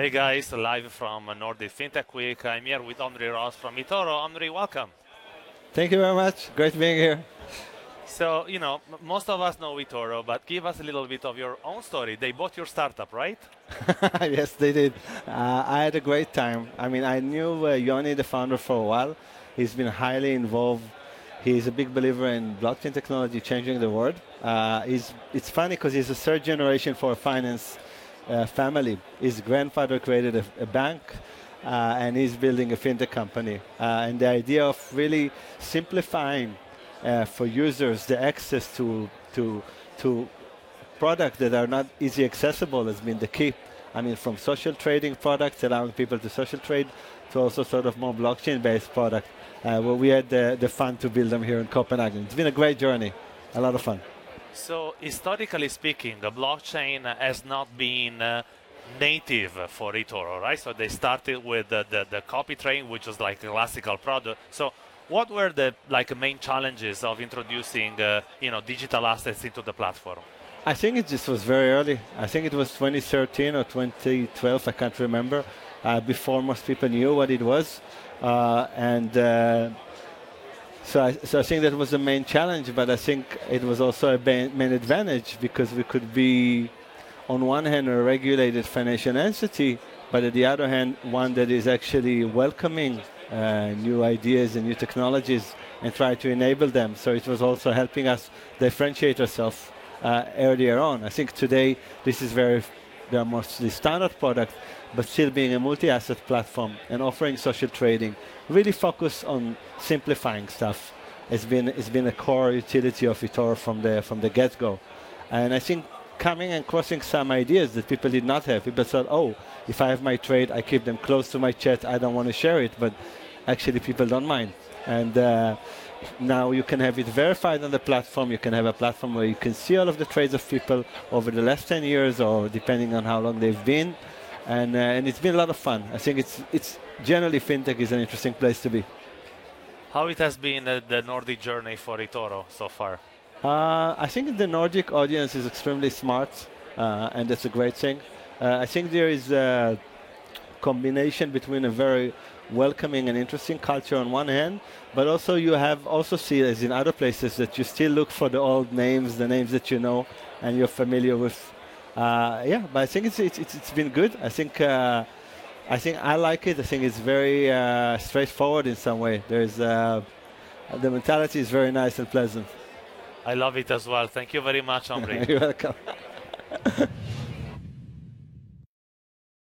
Hey guys, live from Nordic FinTech Week. I'm here with Omri Ross from eToro. Omri, welcome. Thank you very much. Great being here. So, you know, most of us know eToro, but give us a little bit of your own story. They bought your startup, right? yes, they did. Uh, I had a great time. I mean, I knew uh, Yoni, the founder, for a while. He's been highly involved. He's a big believer in blockchain technology changing the world. Uh, it's funny because he's a third generation for finance uh, family. His grandfather created a, a bank. Uh, and he's building a fintech company. Uh, and the idea of really simplifying uh, for users the access to to to products that are not easy accessible has been the key. I mean, from social trading products allowing people to social trade to also sort of more blockchain-based products, uh, where we had the, the fun to build them here in Copenhagen. It's been a great journey, a lot of fun. So, historically speaking, the blockchain has not been uh, native for eToro, right? So they started with the, the, the copy train, which was like a classical product. So what were the like main challenges of introducing uh, you know digital assets into the platform? I think it just was very early. I think it was 2013 or 2012. I can't remember. Uh, before most people knew what it was, uh, and uh, so I, so I think that was the main challenge. But I think it was also a main advantage because we could be, on one hand, a regulated financial entity, but on the other hand, one that is actually welcoming uh, new ideas and new technologies and try to enable them. So it was also helping us differentiate ourselves uh, earlier on. I think today this is very, they're mostly standard products, but still being a multi-asset platform and offering social trading, really focus on simplifying stuff. It's been it's been a core utility of eToro from the from the get-go, and I think coming and crossing some ideas that people did not have. People thought, oh, if I have my trade, I keep them close to my chat. I don't want to share it, but actually people don't mind. And uh, now you can have it verified on the platform. You can have a platform where you can see all of the trades of people over the last 10 years or depending on how long they've been. And, uh, and it's been a lot of fun. I think it's, it's generally fintech is an interesting place to be. How it has been uh, the Nordic journey for eToro so far? Uh, I think the Nordic audience is extremely smart, uh, and that's a great thing. Uh, I think there is a combination between a very welcoming and interesting culture on one hand, but also you have also see as in other places that you still look for the old names, the names that you know and you're familiar with. Uh, yeah, but I think it's, it's, it's been good. I think uh, I think I like it. I think it's very uh, straightforward in some way. There's uh, the mentality is very nice and pleasant. I love it as well. Thank you very much, Omri. You're welcome.